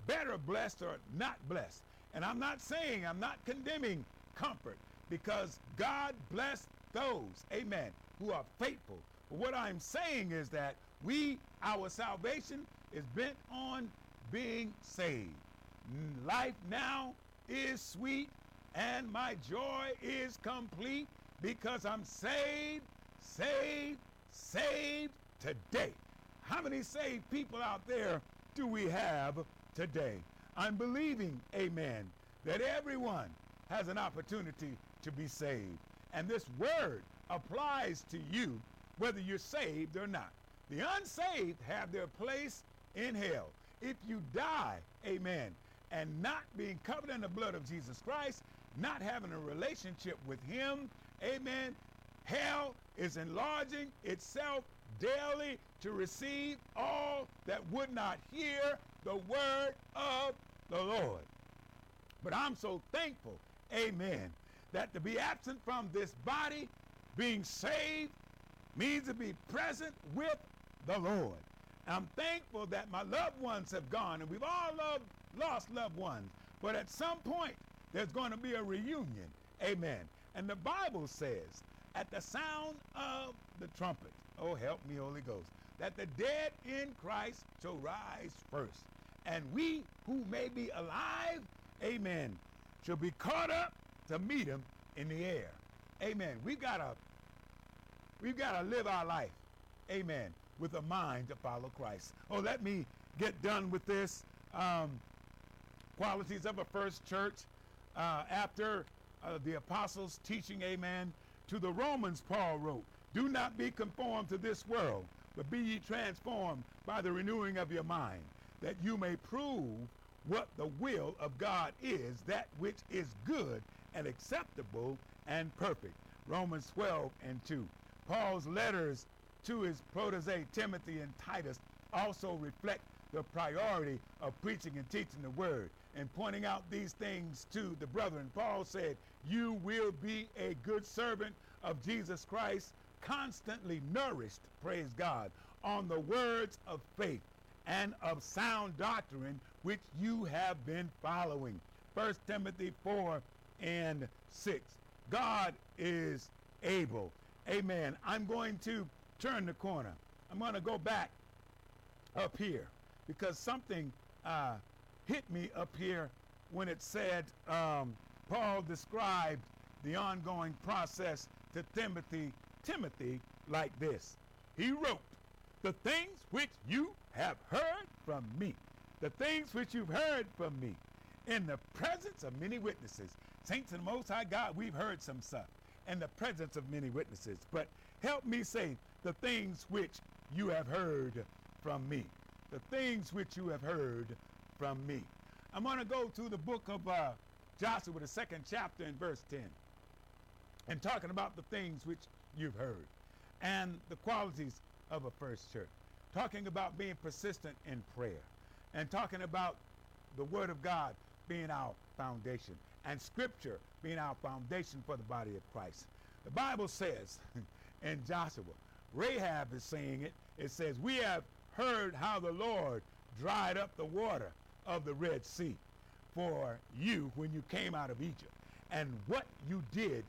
better blessed or not blessed. And I'm not saying, I'm not condemning comfort because God bless those, amen, who are faithful. But what I'm saying is that we, our salvation is bent on being saved. Life now is sweet and my joy is complete because I'm saved, saved, saved today. How many saved people out there do we have today? I'm believing, amen, that everyone has an opportunity to be saved. And this word applies to you whether you're saved or not. The unsaved have their place in hell. If you die, amen, and not being covered in the blood of Jesus Christ, not having a relationship with Him, amen, hell is enlarging itself daily to receive all that would not hear the word of the Lord. But I'm so thankful, amen, that to be absent from this body, being saved, means to be present with the Lord. I'm thankful that my loved ones have gone, and we've all loved, lost loved ones. But at some point, there's going to be a reunion. Amen. And the Bible says, at the sound of the trumpet, oh, help me, Holy Ghost, that the dead in Christ shall rise first. And we who may be alive, amen, shall be caught up to meet him in the air. Amen. We've got to we've got to live our life, amen, with a mind to follow Christ. Oh, let me get done with this. Um, qualities of a first church. Uh, after uh, the apostles' teaching, amen, to the Romans, Paul wrote, Do not be conformed to this world, but be ye transformed by the renewing of your mind, that you may prove what the will of God is, that which is good and acceptable and perfect. Romans 12 and 2. Paul's letters to his protege Timothy and Titus also reflect the priority of preaching and teaching the word and pointing out these things to the brethren. Paul said, You will be a good servant of Jesus Christ, constantly nourished, praise God, on the words of faith and of sound doctrine which you have been following. 1 Timothy 4 and 6. God is able. Amen. I'm going to turn the corner. I'm going to go back up here because something uh, hit me up here when it said um, Paul described the ongoing process to Timothy, Timothy like this. He wrote, The things which you have heard from me, the things which you've heard from me, in the presence of many witnesses. Saints and Most High God, we've heard some stuff in the presence of many witnesses. But help me say the things which you have heard from me. The things which you have heard from me. I'm going to go to the book of uh, Joshua, the second chapter, in verse 10, and talking about the things which you've heard and the qualities of a first church. Talking about being persistent in prayer and talking about the Word of God being our foundation and Scripture being our foundation for the body of Christ. The Bible says [laughs] in Joshua, Rahab is saying it, it says, We have heard how the Lord dried up the water of the Red Sea for you when you came out of Egypt, and what you did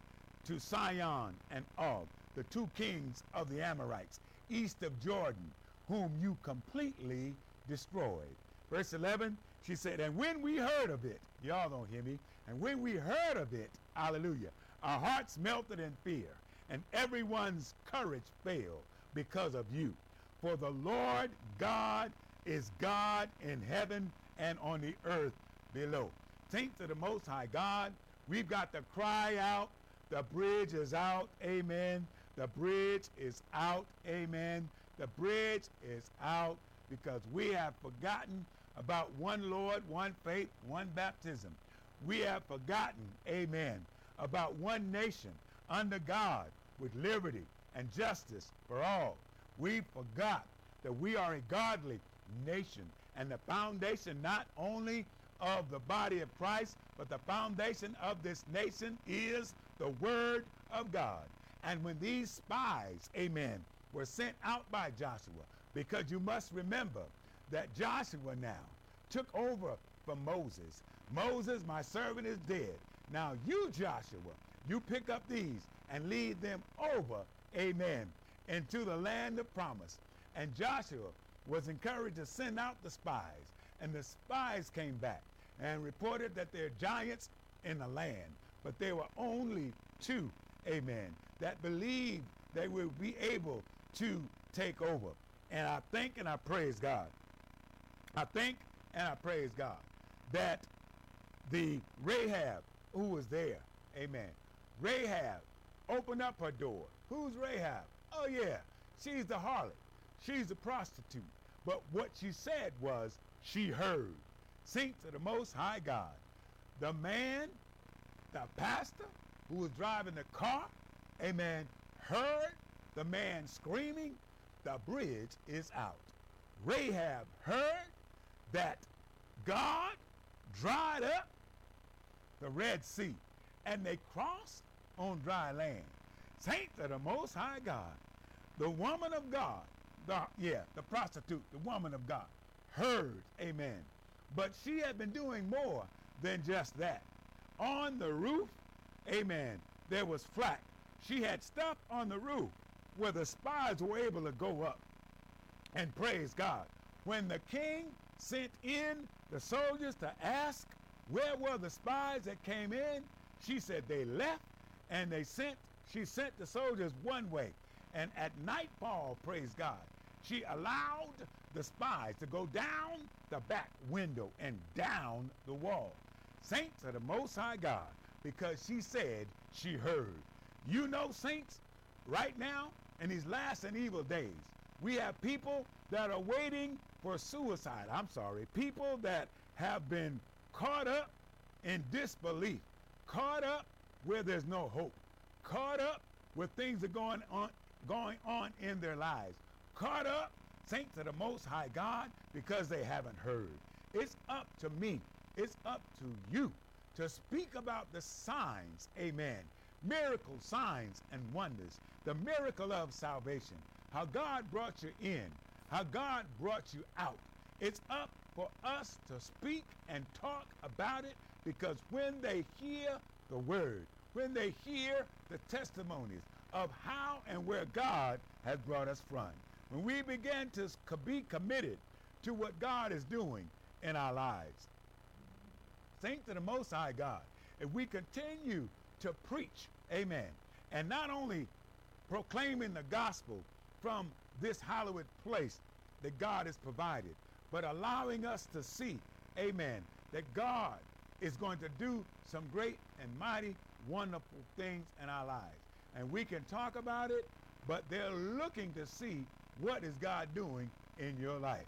to Sihon and Og, the two kings of the Amorites, east of Jordan, whom you completely destroyed. Verse 11, she said, And when we heard of it, y'all don't hear me, and when we heard of it, hallelujah, our hearts melted in fear, and everyone's courage failed because of you. For the Lord God is God in heaven and on the earth below. Saints to the Most High God, we've got to cry out. The bridge is out. Amen. The bridge is out. Amen. The bridge is out because we have forgotten about one Lord, one faith, one baptism. We have forgotten, amen, about one nation under God with liberty and justice for all. We forgot that we are a godly nation and the foundation not only of the body of Christ, but the foundation of this nation is the Word of God. And when these spies, amen, were sent out by Joshua, because you must remember that Joshua now took over from Moses. Moses, my servant, is dead. Now you, Joshua, you pick up these and lead them over, amen, into the land of promise. And Joshua was encouraged to send out the spies. And the spies came back and reported that there are giants in the land, but there were only two, amen, that believed they would be able to take over. And I thank and I praise God. I thank and I praise God that the Rahab who was there, amen, Rahab opened up her door. Who's Rahab? Oh, yeah, she's the harlot. She's the prostitute. But what she said was, she heard. Saints to the Most High God. The man, the pastor who was driving the car, amen, heard the man screaming, the bridge is out. Rahab heard that God dried up the Red Sea and they crossed on dry land. Saints of the Most High God, the woman of God, the, yeah, the prostitute, the woman of God, heard, amen. But she had been doing more than just that. On the roof, amen, there was flat. She had stuff on the roof where the spies were able to go up And praise God. When the king sent in the soldiers to ask where were the spies that came in, she said they left and they sent, she sent the soldiers one way. And at nightfall, praise God, she allowed the spies to go down the back window and down the wall. Saints of the Most High God, because she said she heard. You know, saints, right now, in these last and evil days, we have people that are waiting for suicide. I'm sorry. People that have been caught up in disbelief, caught up where there's no hope, caught up where things are going on going on in their lives, caught up, saints of the Most High God, because they haven't heard. It's up to me, it's up to you to speak about the signs, amen. Miracles, signs, and wonders. The miracle of salvation. How God brought you in, how God brought you out. It's up for us to speak and talk about it because when they hear the word, when they hear the testimonies of how and where God has brought us from, when we begin to be committed to what God is doing in our lives, saints of the Most High God, if we continue to preach, amen, and not only proclaiming the gospel from this hallowed place that God has provided, but allowing us to see, amen, that God is going to do some great and mighty, wonderful things in our lives. And we can talk about it, but they're looking to see what is God doing in your life.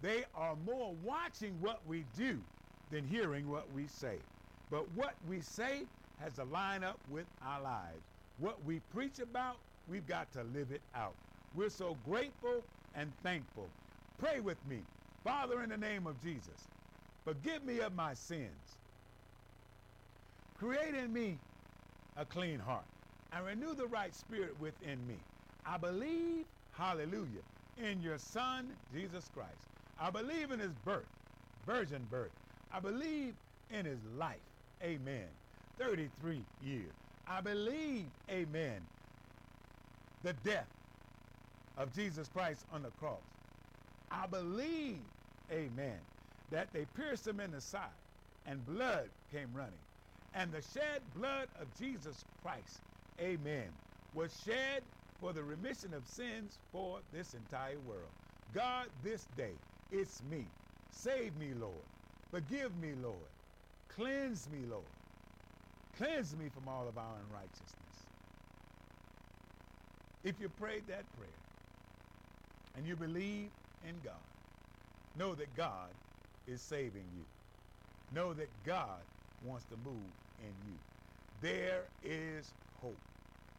They are more watching what we do than hearing what we say. But what we say has to line up with our lives. What we preach about, we've got to live it out. We're so grateful and thankful. Pray with me. Father, in the name of Jesus, forgive me of my sins. Create in me a clean heart and renew the right spirit within me. I believe, hallelujah, in your Son, Jesus Christ. I believe in his birth, virgin birth. I believe in his life. Amen. 33 years. I believe, amen, the death of Jesus Christ on the cross. I believe, amen, that they pierced him in the side and blood came running. And the shed blood of Jesus Christ, amen, was shed for the remission of sins for this entire world. God, this day, it's me. Save me, Lord. Forgive me, Lord. Cleanse me, Lord. Cleanse me from all of our unrighteousness. If you prayed that prayer and you believe in God, know that God is saving you. Know that God wants to move in you. There is hope.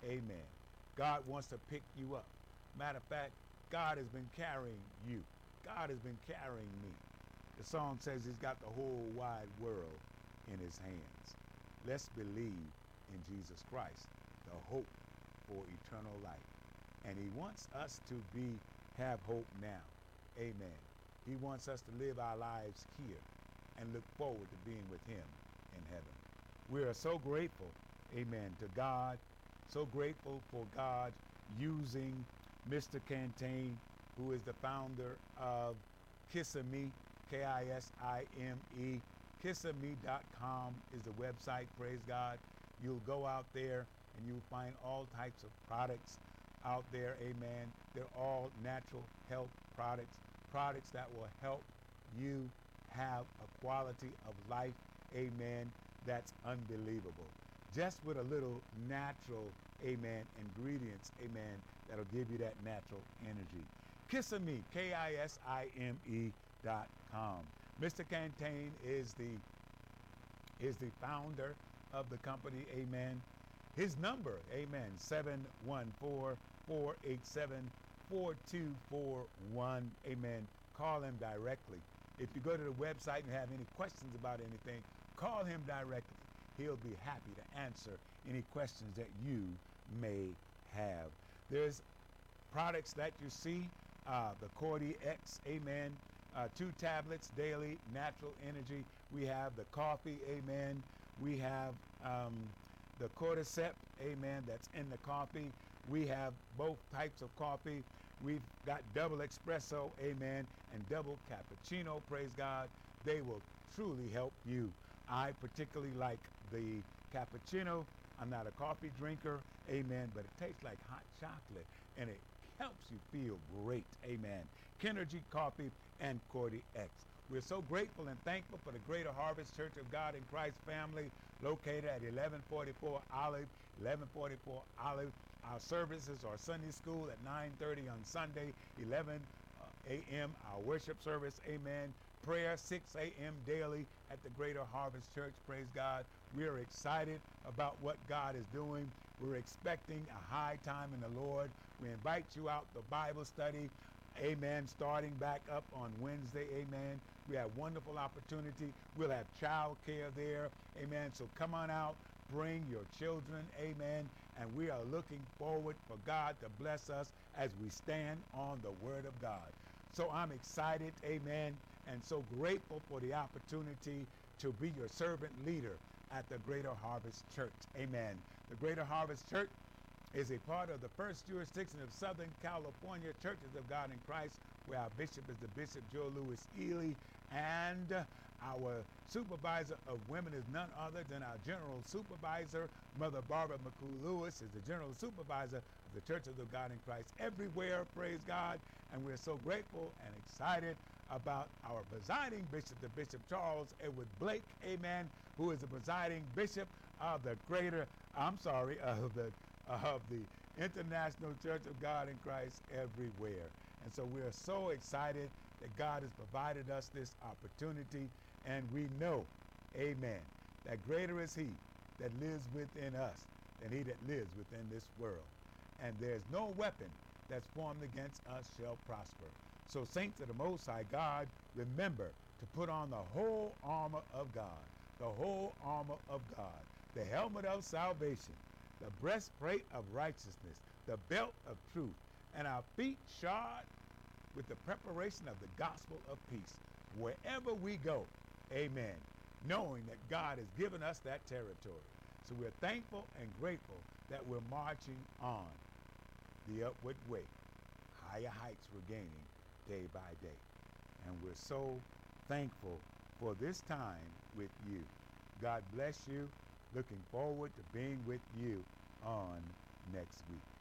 Amen. God wants to pick you up. Matter of fact, God has been carrying you. God has been carrying me. The song says he's got the whole wide world in his hands. Let's believe in Jesus Christ, the hope for eternal life. And he wants us to be have hope now. Amen. He wants us to live our lives here and look forward to being with him in heaven. We are so grateful, amen, to God, so grateful for God using Mr. Cantain, who is the founder of Kisime, K-I-S-I-M-E. Kisime.com is the website, praise God. You'll go out there and you'll find all types of products out there, amen. They're all natural health products, products that will help you have a quality of life, amen, that's unbelievable. Just with a little natural, amen, ingredients, amen, that'll give you that natural energy. Kisime, K-I-S-I-M-E dot com. Mr. Cantain is the is the founder of the company, amen. His number, amen, 714-487-4241, amen. Call him directly. If you go to the website and have any questions about anything, call him directly. He'll be happy to answer any questions that you may have. There's products that you see, uh, the Cordy X, amen. Uh, two tablets daily, natural energy. We have the coffee, amen. We have um, the cordyceps, amen, that's in the coffee. We have both types of coffee. We've got double espresso, amen, and double cappuccino, praise God. They will truly help you. I particularly like the cappuccino. I'm not a coffee drinker, amen, but it tastes like hot chocolate and it helps you feel great, amen. Kenergy Coffee and Cordy X. We're so grateful and thankful for the Greater Harvest Church of God in Christ family located at 1144 Olive, 1144 Olive. Our services are Sunday school at 9:30 on Sunday, 11 uh, a.m. Our worship service, amen. Prayer 6 a.m. daily at the Greater Harvest Church. Praise God. We are excited about what God is doing. We're expecting a high time in the Lord. We invite you out the Bible study. Amen. Starting back up on Wednesday. Amen. We have wonderful opportunity. We'll have child care there. Amen. So come on out. Bring your children. Amen. And we are looking forward for God to bless us as we stand on the Word of God. So I'm excited. Amen. And so grateful for the opportunity to be your servant leader at the Greater Harvest Church. Amen. The Greater Harvest Church is a part of the first jurisdiction of Southern California Churches of God in Christ, where our bishop is the Bishop Joe Louis Ealy, and our supervisor of women is none other than our general supervisor, Mother Barbara McCoo Lewis, is the general supervisor of the Church of God in Christ everywhere, praise God. And we're so grateful and excited about our presiding bishop, the Bishop Charles Edward Blake, amen, who is the presiding bishop of the greater, I'm sorry, of the of the International Church of God in Christ everywhere. And so we are so excited that God has provided us this opportunity, and we know, amen, that greater is He that lives within us than He that lives within this world. And there's no weapon that's formed against us shall prosper. So, saints of the Most High God, remember to put on the whole armor of God, the whole armor of God, the helmet of salvation, the breastplate of righteousness, the belt of truth, and our feet shod with the preparation of the gospel of peace. Wherever we go, amen, knowing that God has given us that territory. So we're thankful and grateful that we're marching on the upward way. Higher heights we're gaining day by day. And we're so thankful for this time with you. God bless you. Looking forward to being with you on next week.